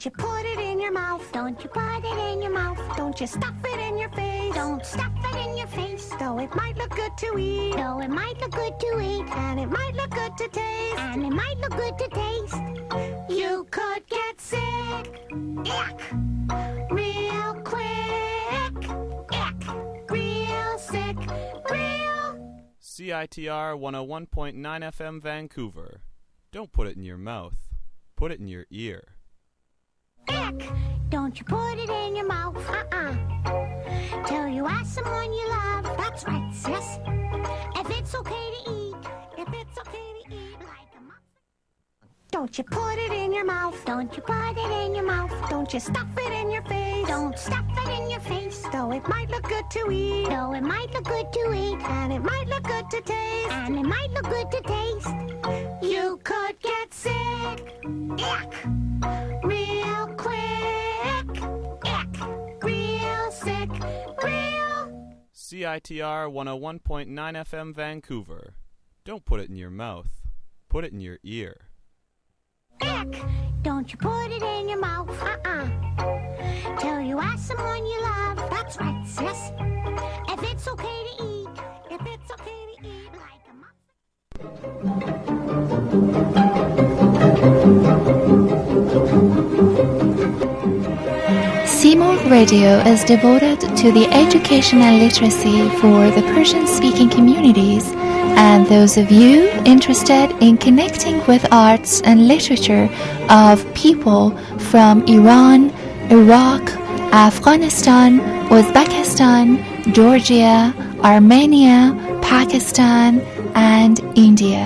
Don't you put it in your mouth. Don't you put it in your mouth. Don't you stuff it in your face. Don't stuff it in your face. Though it might look good to eat. Though it might look good to eat. And it might look good to taste. And it might look good to taste. CITR 101.9 FM Vancouver. Don't put it in your mouth, put it in your ear. Ick. Don't you put it in your mouth. Uh-uh. Till you ask someone you love. That's right, sis. If it's okay to eat. If it's okay to eat like. Don't you put it in your mouth. Don't you put it in your mouth. Don't you stuff it in your face. Don't stuff it in your face. Though it might look good to eat. Though it might look good to eat. And it might look good to taste. And it might look good to taste. You could get sick. Ick. Real quick. Ick. Real sick. Real. CITR 101.9 FM Vancouver. Don't put it in your mouth, put it in your ear. Ick. Don't you put it in your mouth. Uh-uh. Till you ask someone you love. That's right, sis. If it's okay to eat. If it's okay to eat like a muffin. Seymour Radio is devoted to the education and literacy for the Persian speaking communities and those of you interested in connecting with arts and literature of people from Iran, Iraq, Afghanistan, Uzbekistan, Georgia, Armenia, Pakistan, and India.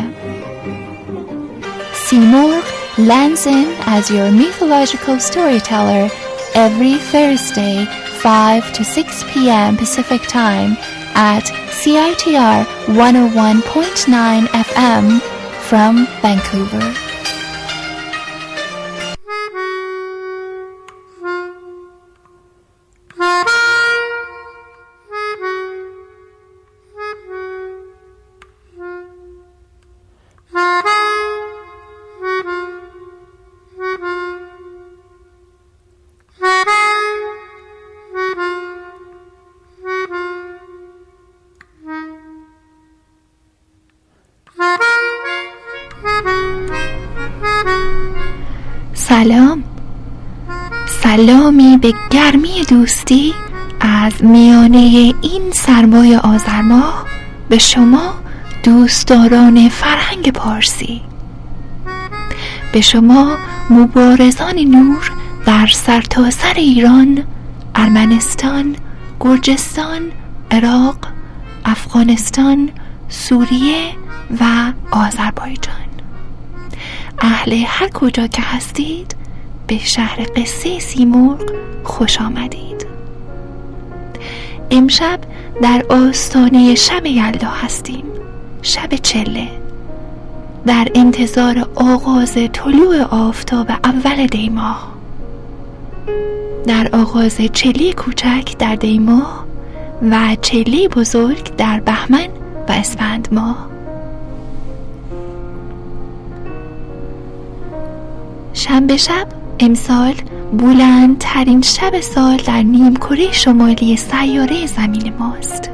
Seymour lands in as your mythological storyteller every Thursday, 5 to 6 p.m. Pacific Time at CITR 101.9 FM from Vancouver. سلامی به گرمی دوستی از میانه این سرمای آذر ماه به شما دوستداران فرهنگ پارسی. به شما مبارزان نور در سرتاسر ایران ارمنستان گرجستان عراق افغانستان سوریه و آذربایجان. اهل هر کجا که هستید به شهر قصه سیمرغ خوش آمدید. امشب در آستانه شب یلدا هستیم شب چله. در انتظار آغاز طلوع آفتاب اول دیماه در آغاز چلی کوچک در دیماه و چلی بزرگ در بهمن و اسفند ماه شنبه شب امسال بلندترین شب سال در نیم کره شمالی سیاره زمین ماست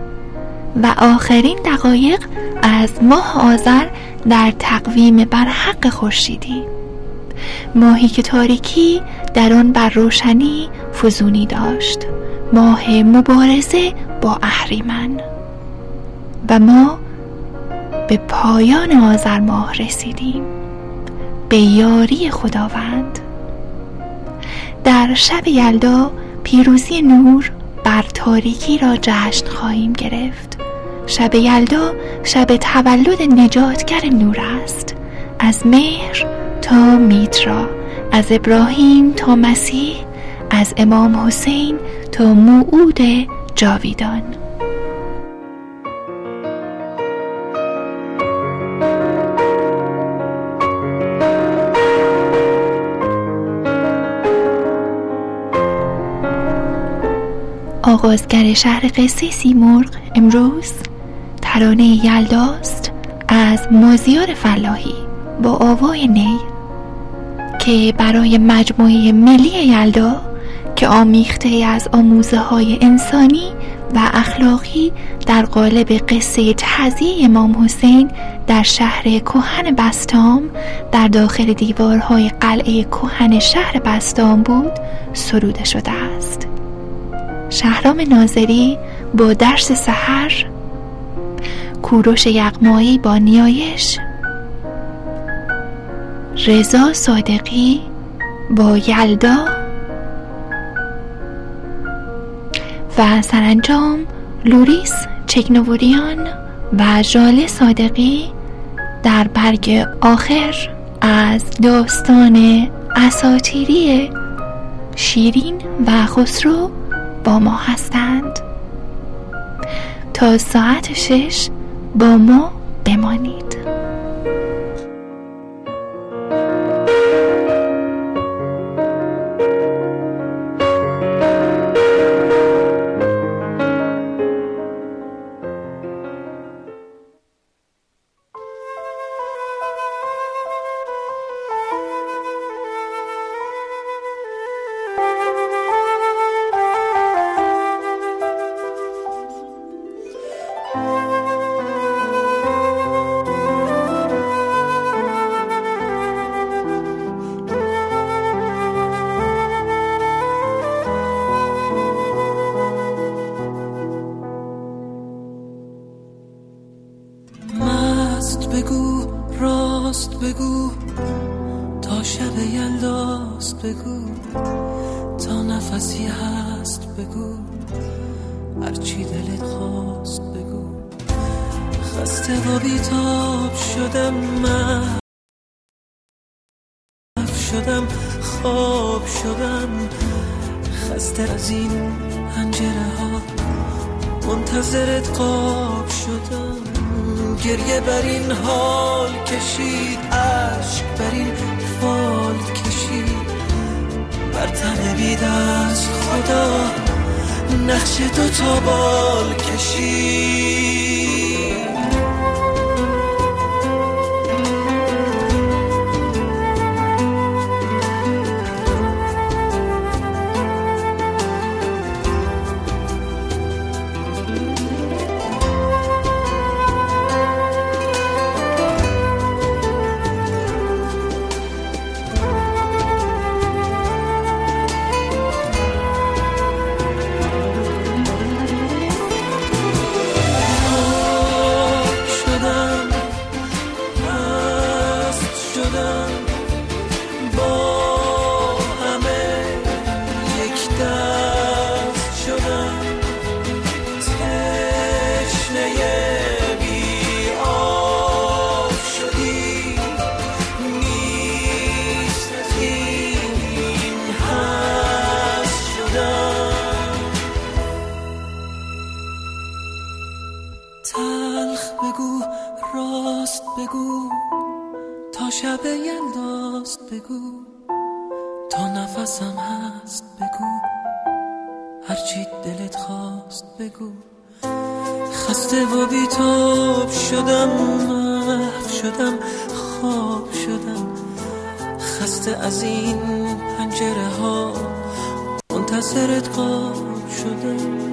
و آخرین دقایق از ماه آذر در تقویم برحق خورشیدی. ماهی که تاریکی در آن بر روشنی فزونی داشت. ماه مبارزه با اهریمن. و ما به پایان آذر ماه رسیدیم. به یاری خداوند. در شب یلدا پیروزی نور بر تاریکی را جشن خواهیم گرفت. شب یلدا شب تولد نجاتگر نور است. از مهر تا میترا از ابراهیم تا مسیح از امام حسین تا موعود جاویدان. آغازگر شهر قصه سیمرغ امروز ترانه یلداست از مازیار فلاحی با آوای نی که برای مجموعه ملی یلدا که آمیخته از آموزه های انسانی و اخلاقی در قالب قصه تهزیه امام حسین در شهر کوهن بستام در داخل دیوارهای قلعه کوهن شهر بستام بود سروده شده است. شهرام ناظری با درس سحر کوروش یغمایی با نیایش رضا صادقی با یلدا و سرانجام لوریس چکنووریان و ژاله صادقی در برگ آخر از داستان اساتیری شیرین و خسرو با ما هستند. تا ساعت شش با ما بمانید. شدم خسته از این پنجره ها منتظرت قاب شدم. گریه بر این حال کشید عشق بر این فال کشید. بر تن بید از خدا نقش دو تا بال کشید. thank you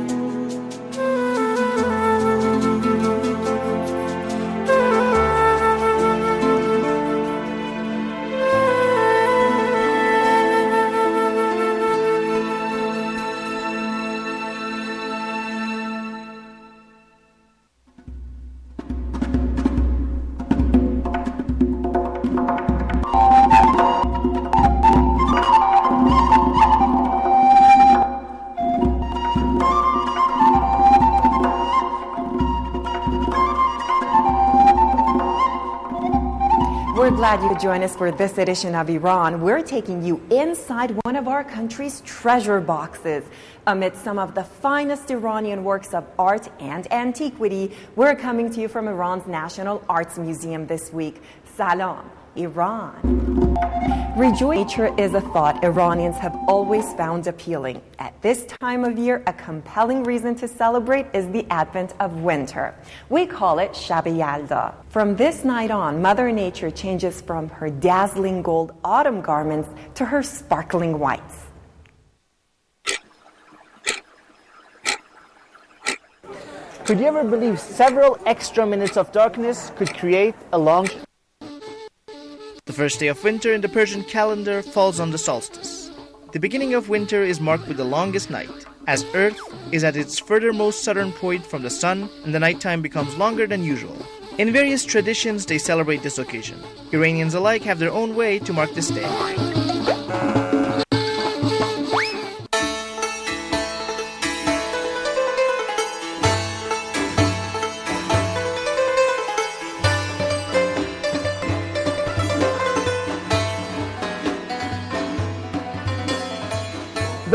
glad you could join us for this edition of Iran. We're taking you inside one of our country's treasure boxes. Amid some of the finest Iranian works of art and antiquity, we're coming to you from Iran's National Arts Museum this week. Salam, Iran. Rejoice nature is a thought Iranians have always found appealing. At this time of year, a compelling reason to celebrate is the advent of winter. We call it Shab Yalda. From this night on, Mother Nature changes from her dazzling gold autumn garments to her sparkling whites. Could you ever believe several extra minutes of darkness could create a long The first day of winter in the Persian calendar falls on the solstice. The beginning of winter is marked with the longest night, as Earth is at its furthermost southern point from the sun and the nighttime becomes longer than usual. In various traditions, they celebrate this occasion. Iranians alike have their own way to mark this day.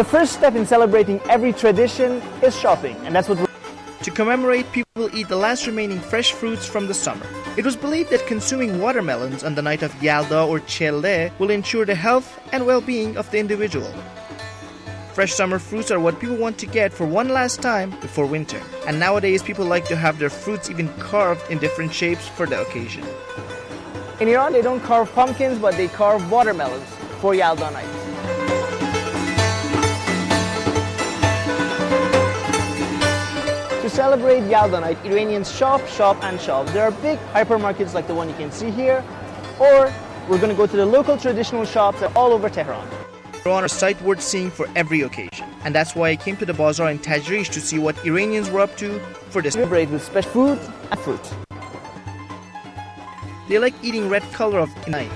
The first step in celebrating every tradition is shopping, and that's what we're To commemorate, people eat the last remaining fresh fruits from the summer. It was believed that consuming watermelons on the night of Yalda or Chelle will ensure the health and well being of the individual. Fresh summer fruits are what people want to get for one last time before winter. And nowadays, people like to have their fruits even carved in different shapes for the occasion. In Iran, they don't carve pumpkins, but they carve watermelons for Yalda night. Celebrate Yalda night, Iranians shop, shop, and shop. There are big hypermarkets like the one you can see here, or we're going to go to the local traditional shops all over Tehran. Are on a sight worth seeing for every occasion. And that's why I came to the bazaar in Tajrish to see what Iranians were up to for this. Celebrate with special food and fruit. They like eating red color of night.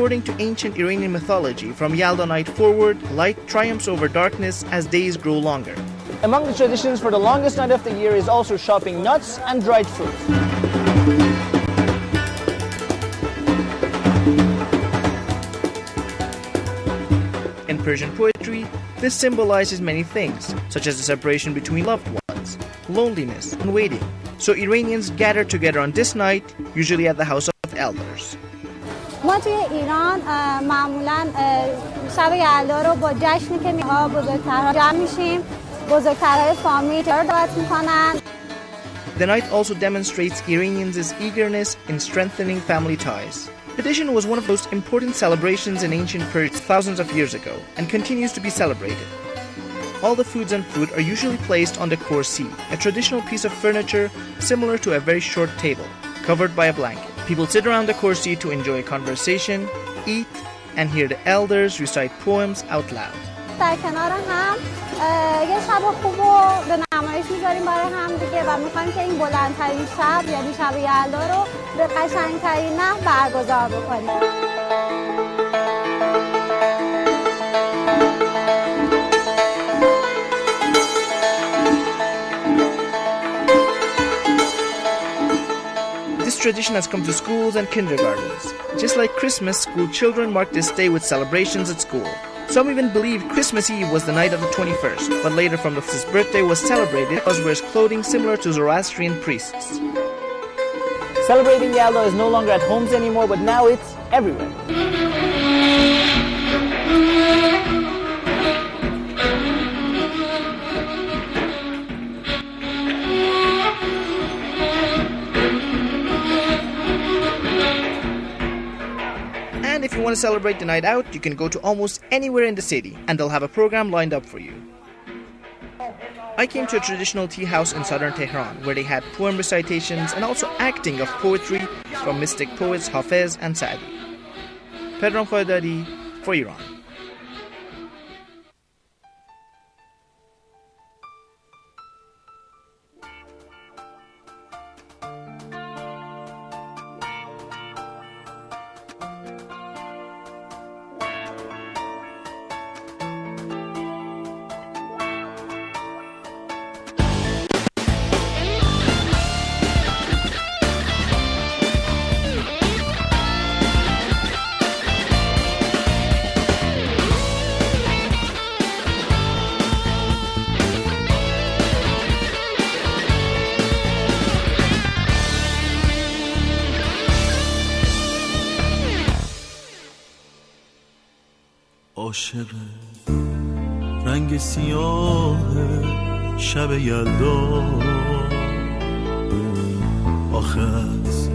According to ancient Iranian mythology, from Yalda night forward, light triumphs over darkness as days grow longer. Among the traditions for the longest night of the year is also shopping nuts and dried fruit. In Persian poetry, this symbolizes many things, such as the separation between loved ones, loneliness, and waiting. So Iranians gather together on this night, usually at the house of elders. ما توی ایران اه، معمولا اه، شب یلدا رو با جشنی که میها بزرگترها جمع میشیم بزرگترهای فامیل رو دعوت میکنن The night also demonstrates Iranians' eagerness in strengthening family ties. Tradition was one of those important celebrations in ancient Persia thousands of years ago and continues to be celebrated. All the foods and fruit are usually placed on the kursi, a traditional piece of furniture similar to a very short table, covered by a blanket. People sit around the kursi to enjoy a conversation, eat, and hear the elders recite poems out loud. در کنار هم اه، یه شب خوب رو به نمایش میذاریم برای هم دیگه و میخوایم که این بلندترین شب یعنی شب یلدا رو به قشنگترین نحو برگزار بکنیم tradition has come to schools and kindergartens. Just like Christmas, school children mark this day with celebrations at school. Some even believe Christmas Eve was the night of the 21st, but later from the birthday was celebrated as wears clothing similar to Zoroastrian priests. Celebrating Yalda is no longer at homes anymore, but now it's everywhere. You want to celebrate the night out, you can go to almost anywhere in the city, and they'll have a program lined up for you. I came to a traditional tea house in southern Tehran where they had poem recitations and also acting of poetry from mystic poets Hafez and Saadi. Pedram Khoedadi for Iran. سیاه شب یلدا. آخه از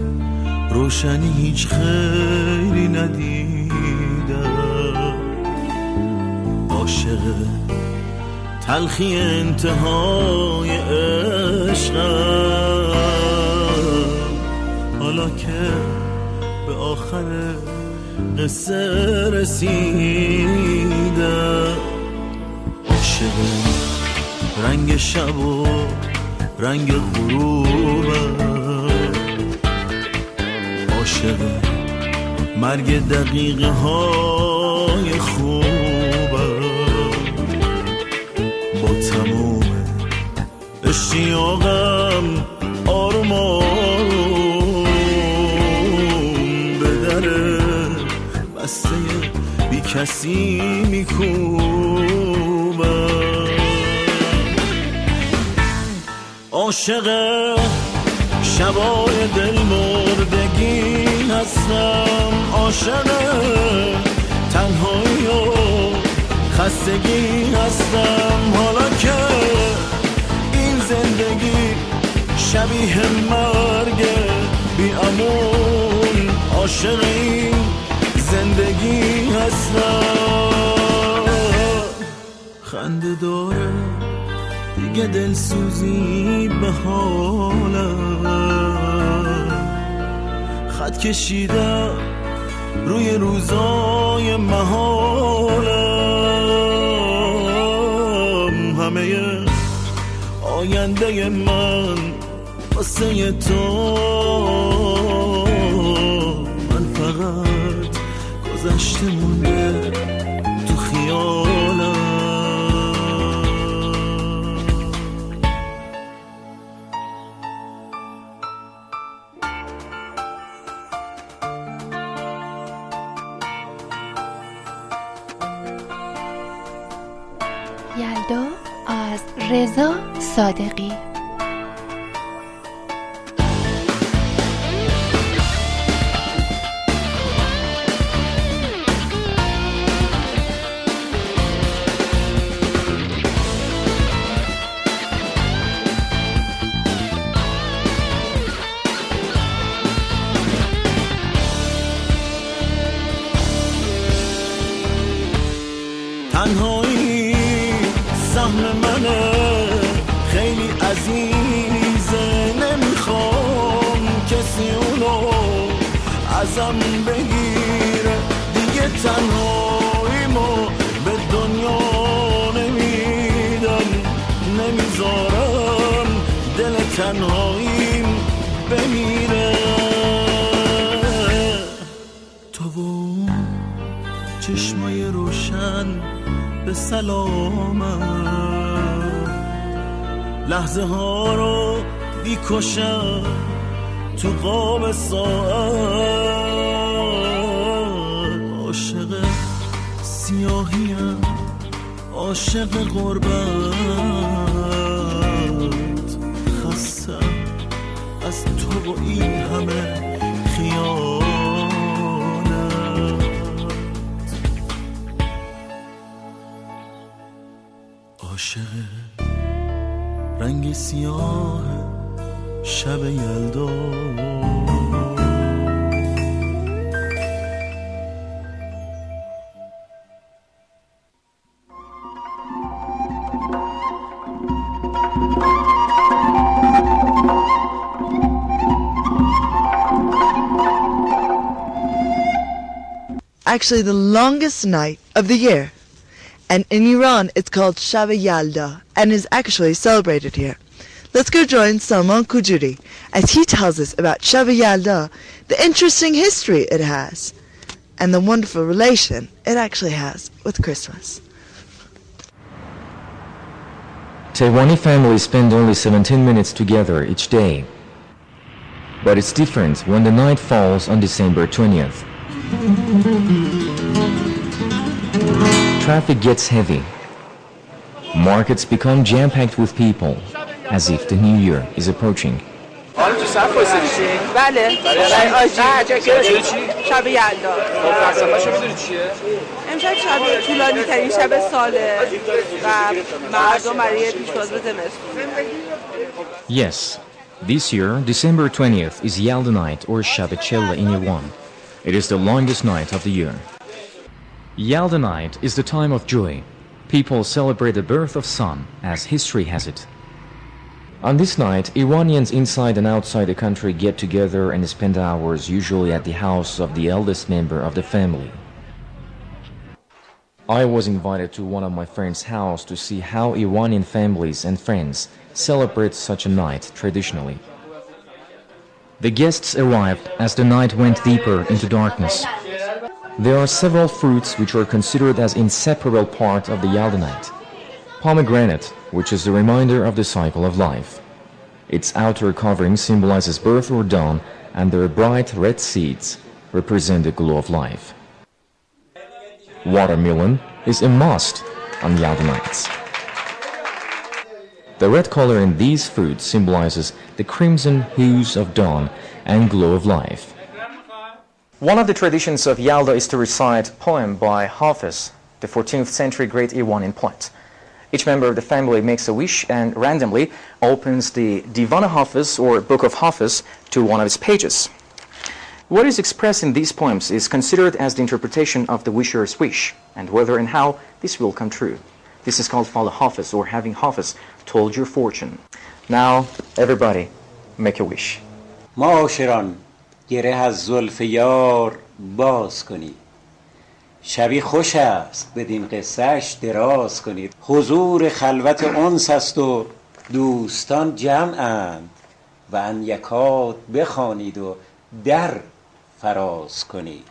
روشنی هیچ خیری ندیدم. عاشق تلخی انتهای عشقم. حالا که به آخر قصه رسیدم. رنگ شب و رنگ غروبم عاشق مرگ دقیقه های خوبم با تموم اشتیاقم آروم به در بسته بی کسی میکوبم عاشق شبای دل مردگی هستم. عاشق تنهایی و خستگی هستم. حالا که این زندگی شبیه مرگ بی امون عاشق زندگی هستم. خنده داره. دیگه دلسوزی به حالم خط کشیدم روی روزای محالم همه آینده من واسه تو. من فقط گذشته مونده. صادقی. ازم بگیره. دیگه تنهاییمو به دنیا نمیدم. نمی‌ذارم دل تنهاییم بمیره. تو و چشمای روشن به سلامم لحظه ها رو بیکشم تو قاب ساعت. عاشق سیاهیم عاشق غربت. خستم از تو و این همه خیانت. عاشق رنگ سیاه شب یلدا actually the longest night of the year. And in Iran, it's called Shab Yalda and is actually celebrated here. Let's go join Salman Kujuri as he tells us about Shab Yalda, the interesting history it has, and the wonderful relation it actually has with Christmas. Taiwanese families spend only 17 minutes together each day. But it's different when the night falls on December 20th. Traffic gets heavy. Markets become jam-packed with people, as if the new year is approaching. بله شب یلدا امشب شب طولانی ترین شب ساله و مردم برای پیشواز به زمستون Yes, this year, December 20th is Yalda night or Shabachella in Iran. It is the longest night of the year. Yalda night is the time of joy. People celebrate the birth of sun, as history has it. On this night, Iranians inside and outside the country get together and spend hours usually at the house of the eldest member of the family. I was invited to one of my friend's house to see how Iranian families and friends celebrate such a night traditionally. The guests arrived as the night went deeper into darkness. There are several fruits which are considered as inseparable part of the Yalda night. Pomegranate, which is a reminder of the cycle of life. Its outer covering symbolizes birth or dawn, and their bright red seeds represent the glow of life. Watermelon is a must on Yalda nights. The red color in these fruits symbolizes the crimson hues of dawn and glow of life. One of the traditions of Yalda is to recite poem by Hafiz, the 14th century great Iranian poet. Each member of the family makes a wish and randomly opens the Divan Hafiz or Book of Hafiz to one of its pages. What is expressed in these poems is considered as the interpretation of the wisher's wish and whether and how this will come true. This is called Fala Hafiz or having Hafiz told your fortune. Now, everybody, make a wish. معاشران گره از زلف یار باز کنید شبی خوش است بدین قصهش دراز کنید. حضور خلوت انس است و دوستان جمعند و ان یکات بخوانید و در فراز کنید.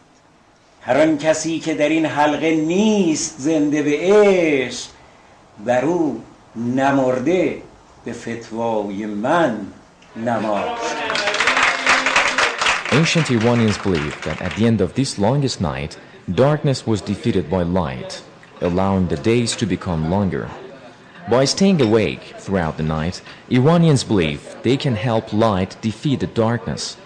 هر آن کسی که در این حلقه نیست زنده به عشق بر او نمرده به فتوای من نماز Ancient darkness was defeated by light, allowing the days to become longer. By staying awake throughout the night, Iranians believe they can help light defeat the darkness.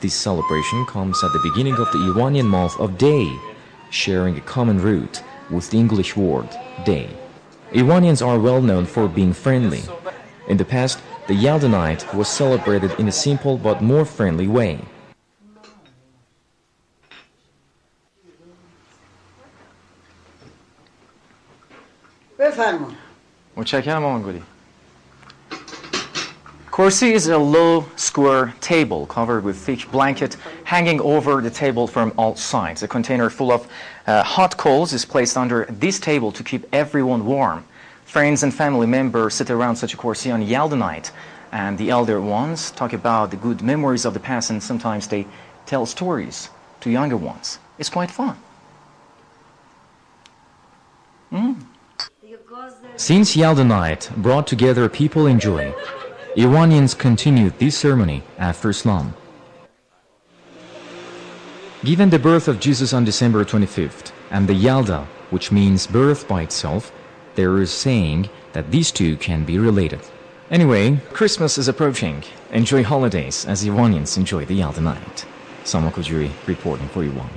This celebration comes at the beginning of the Iranian month of Day, sharing a common root with the English word day. Iranians are well known for being friendly. In the past, the Yeldonite was celebrated in a simple but more friendly way. Kursi is a low square table covered with thick blanket hanging over the table from all sides. A container full of uh, hot coals is placed under this table to keep everyone warm. Friends and family members sit around such a corsi on Yalda night, and the elder ones talk about the good memories of the past, and sometimes they tell stories to younger ones. It's quite fun. Mm. Since Yalda night brought together people in joy, Iranians continued this ceremony after Islam. Given the birth of Jesus on December 25th and the Yalda, which means birth by itself, there is saying that these two can be related. Anyway, Christmas is approaching. Enjoy holidays as Iranians enjoy the Yalda night. Samokujuri reporting for Iran.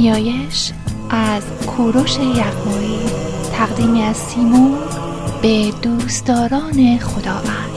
نیایش از کوروش یغمایی تقدیمی از سیمون به دوستداران خداوند.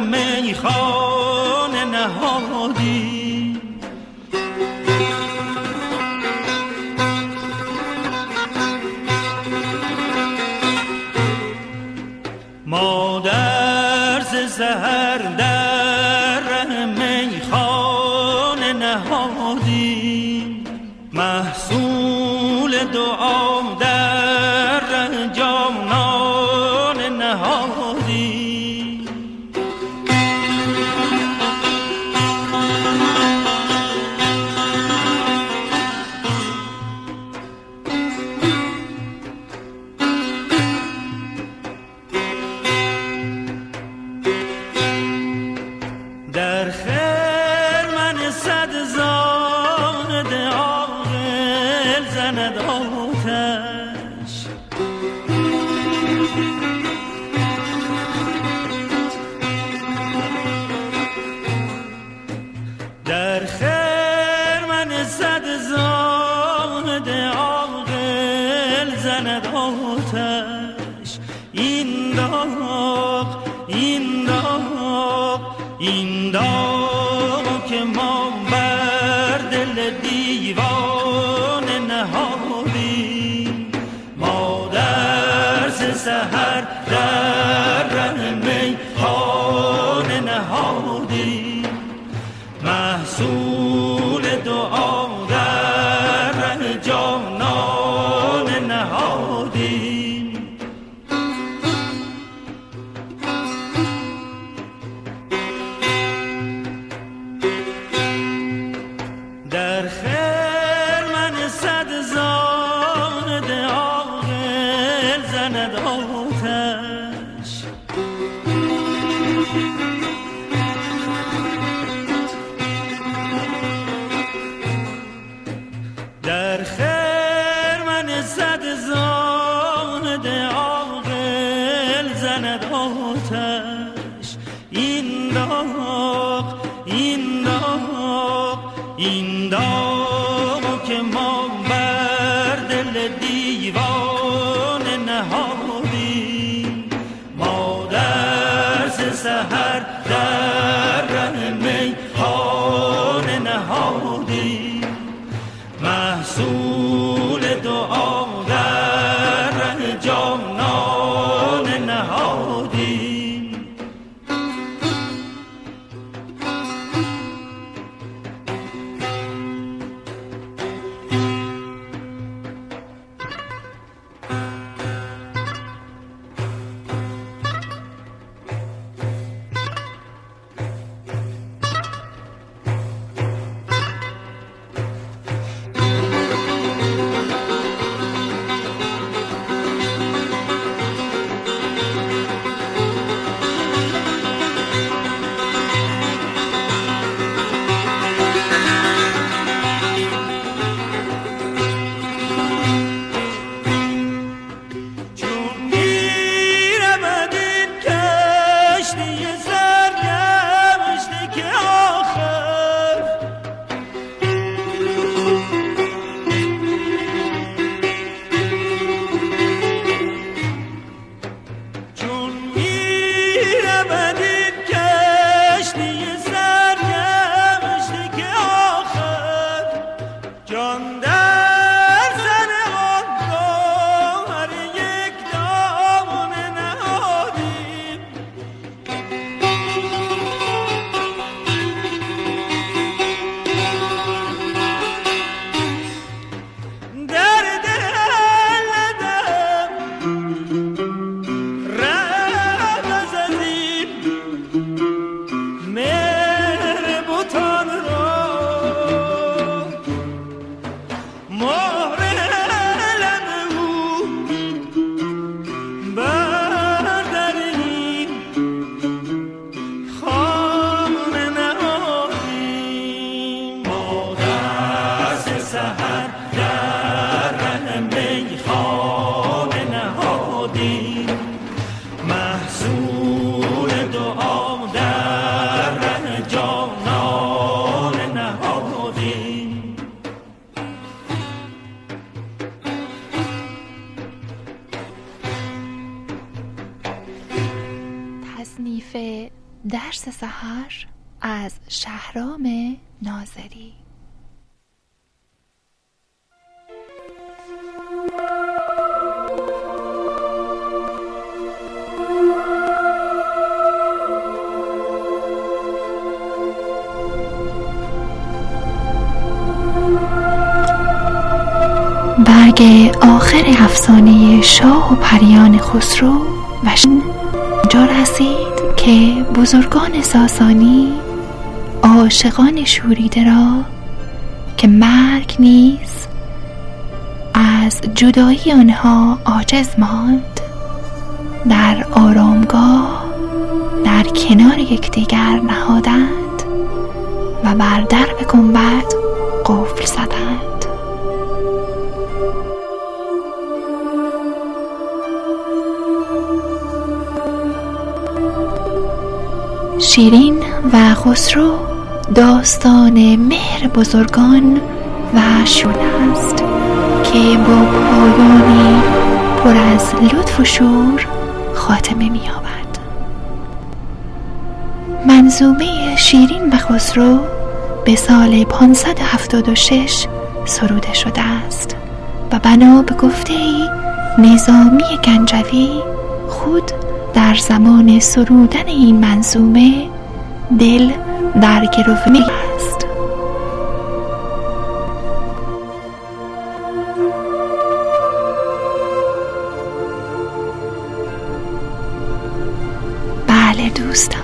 میخانه نهادی. ما در سهر و پریان خسرو و جا رسید که بزرگان ساسانی عاشقان شوریده را که مرگ نیز از جدایی آنها عاجز ماند. در آرامگاه در کنار یکدیگر نهادند و بر درب گنبد قفل زدند. شیرین و خسرو داستان مهر بزرگان و شون است که با پایانی پر از لطف و شور خاتمه می آورد منظومه شیرین و خسرو به سال 576 سروده شده است و بنا به گفته نظامی گنجوی خود زمان سرودن این منظومه دل در گروه است بله دوستان.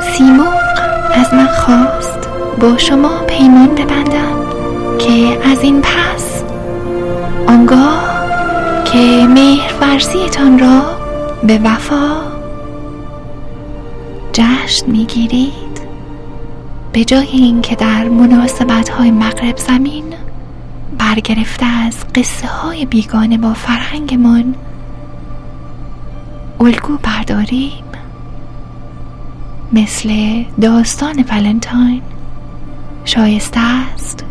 سیمرغ از من خواست با شما پیمان ببندم که از این پس آنگاه که مهر ورزیتان را به وفا جشن می‌گیرید. به جای اینکه در مناسبت های مغرب زمین برگرفته از قصه های بیگانه با فرهنگمان الگو برداریم. مثل داستان ولنتاین شایسته است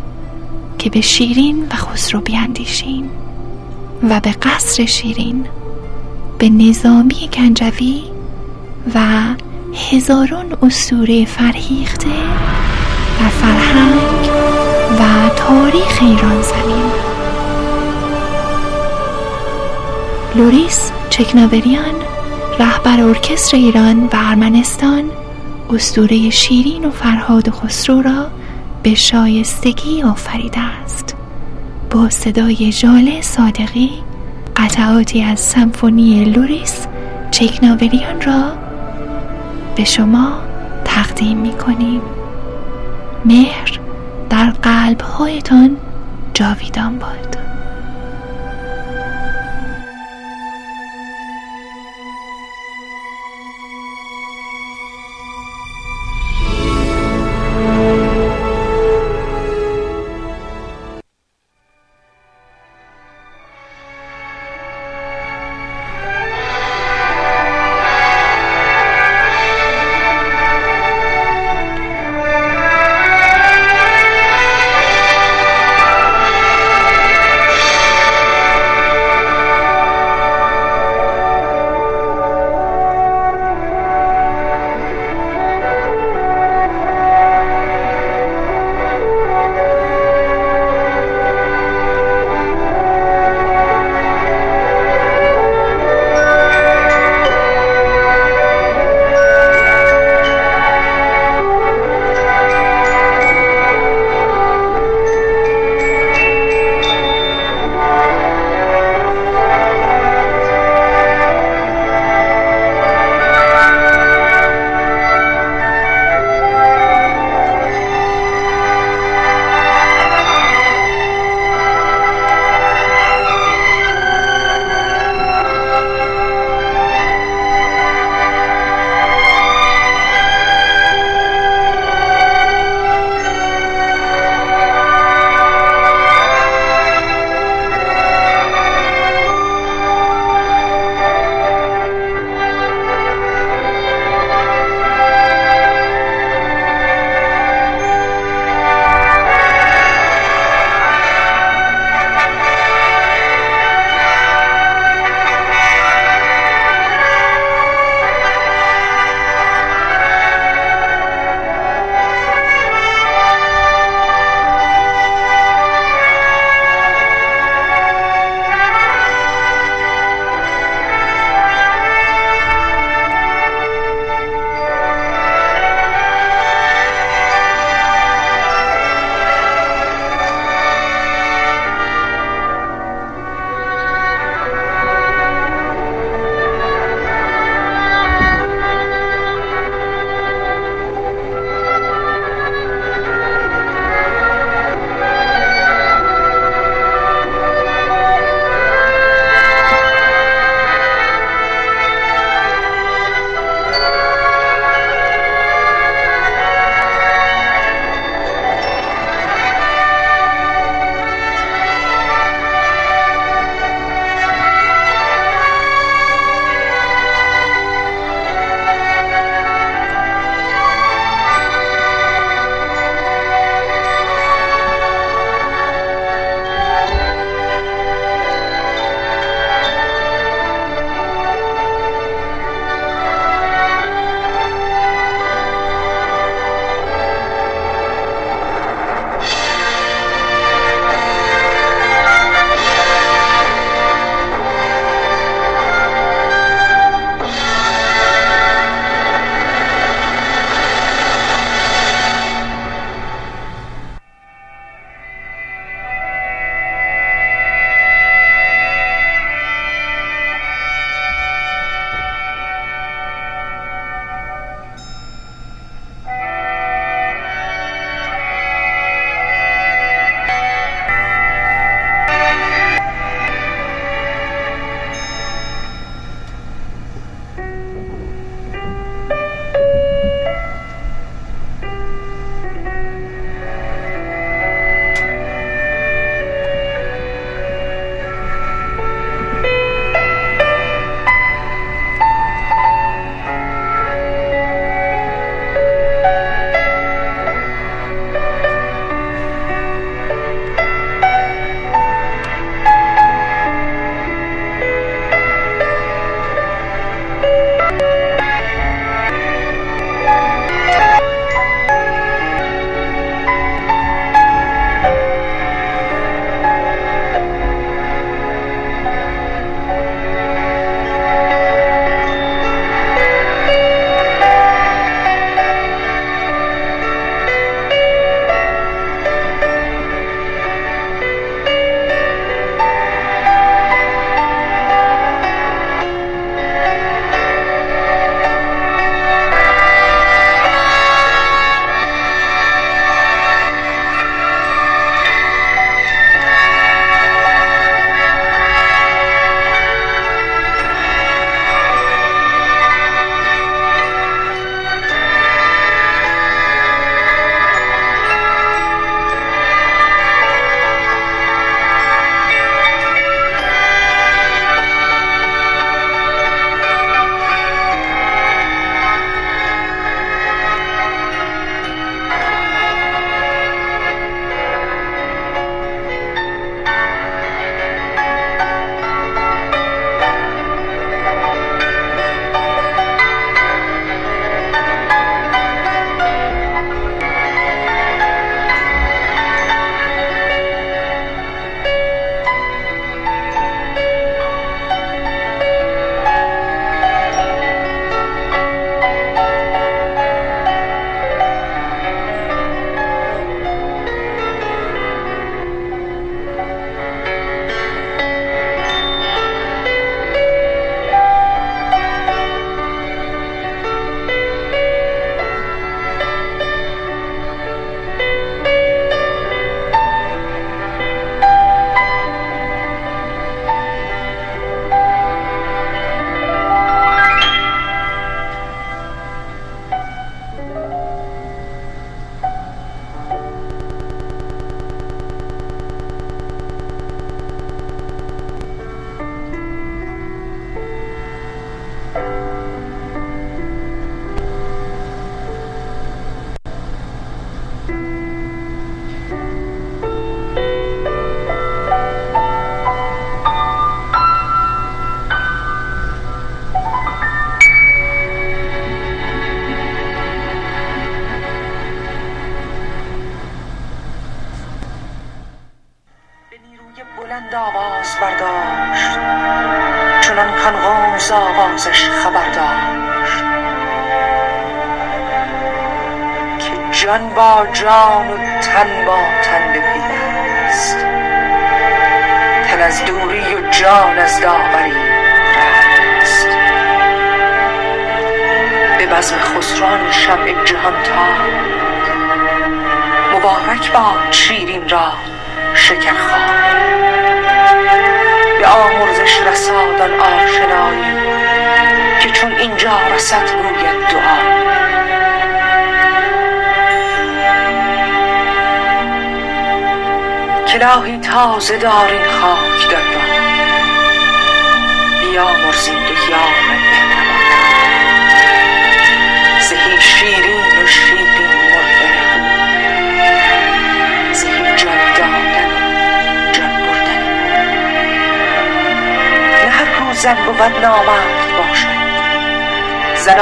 که به شیرین و خسرو بیاندیشیم و به قصر شیرین به نظامی گنجوی و هزاران اسطوره فرهیخته در فرهنگ و تاریخ ایران زمین. لوریس چکناوریان رهبر ارکستر ایران و ارمنستان اسطوره شیرین و فرهاد و خسرو را به شایستگی آفریده است. با صدای ژاله صادقی قطعاتی از سمفونی لوریس چکناوریان را به شما تقدیم می کنیم مهر در قلب هایتان جاویدان باد.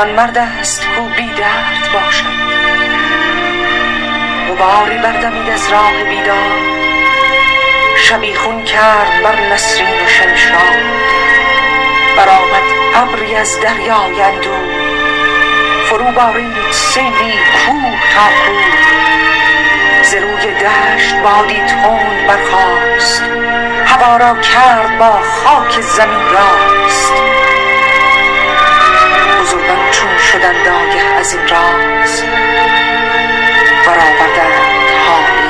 زنان مرد است کو بی درد باشد. غباری بردمید از راه بیدار. شبیخون کرد بر نسرین و شمشاد. برآمد ابری از دریای اندوه فرو بارید سیلی کوه تا کوه ز روی دشت بادی تند برخاست. هوا را کرد با خاک زمین راست. چون شدند آگه از این راز. برآوردند حالی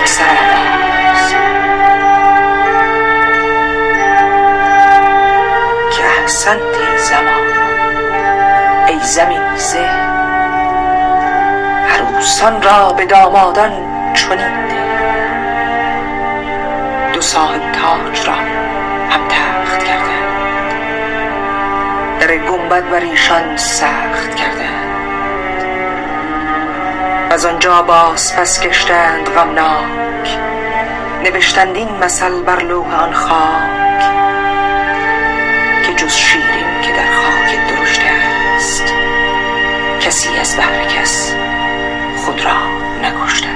یک سرآواز که احسنت زمان. ای زمین زه عروسان را به دامادان چنین ده. دو صاحب تاج را گنبد بر ایشان سخت کردند. از آنجا باز پس گشتند غمناک. نوشتند این مثل بر لوح آن خاک. که جز شیرین که در خاک درشت است. کسی از بهر کس خود را نکشته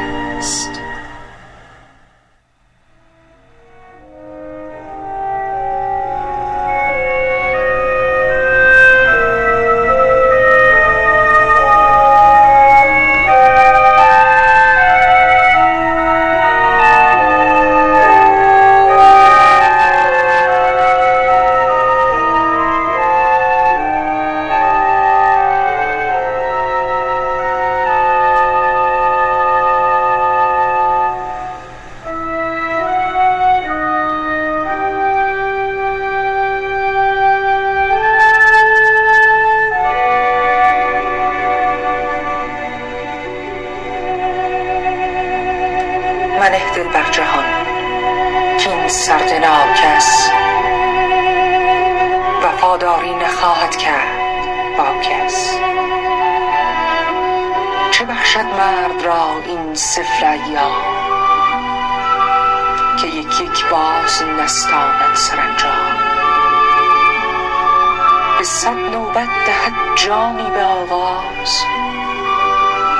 جانی به آواز.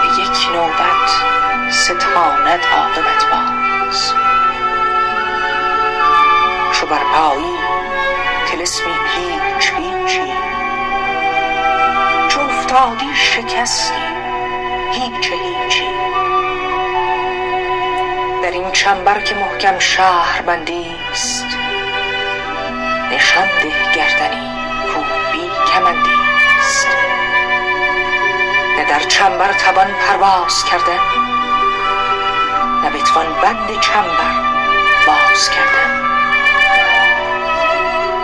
به یک نوبت ستاند عاقبت باز. چو بر پایی تلسمی پیچ پیچی چو افتادی شکستی هیچ هیچی. در این چنبر که محکم شهر بندی است نشان ده گردنی کو بی کمندی. نه در چنبر توان پرواز کردن نه بتوان بند چنبر باز کردن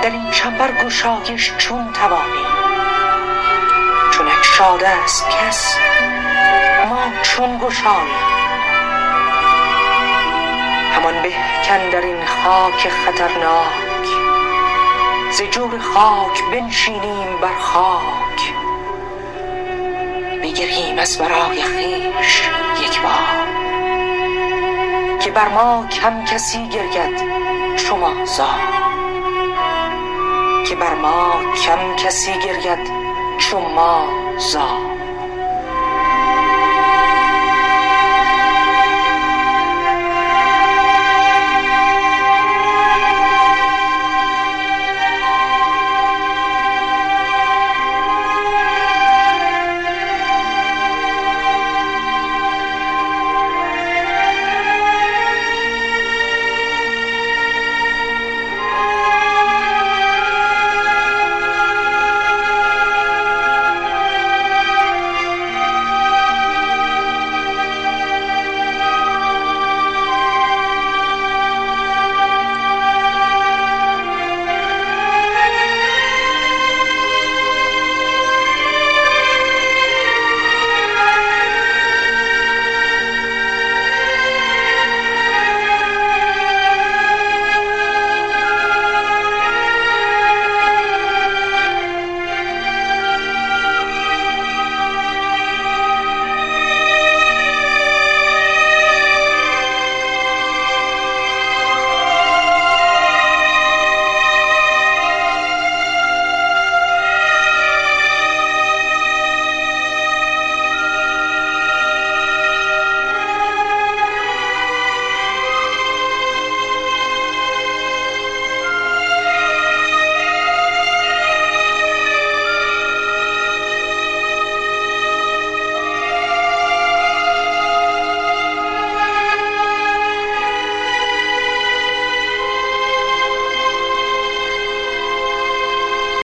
در این چنبر گشایش چون توانی. چون اکشاده است کس ما چون گشاییم همان به در این خاک خطرناک. ز جور خاک بنشینیم بر خاک. از برای خویش یک بار. که بر ما کم کسی گرید چو ما زار. که بر ما کم کسی گرید چو ما زار.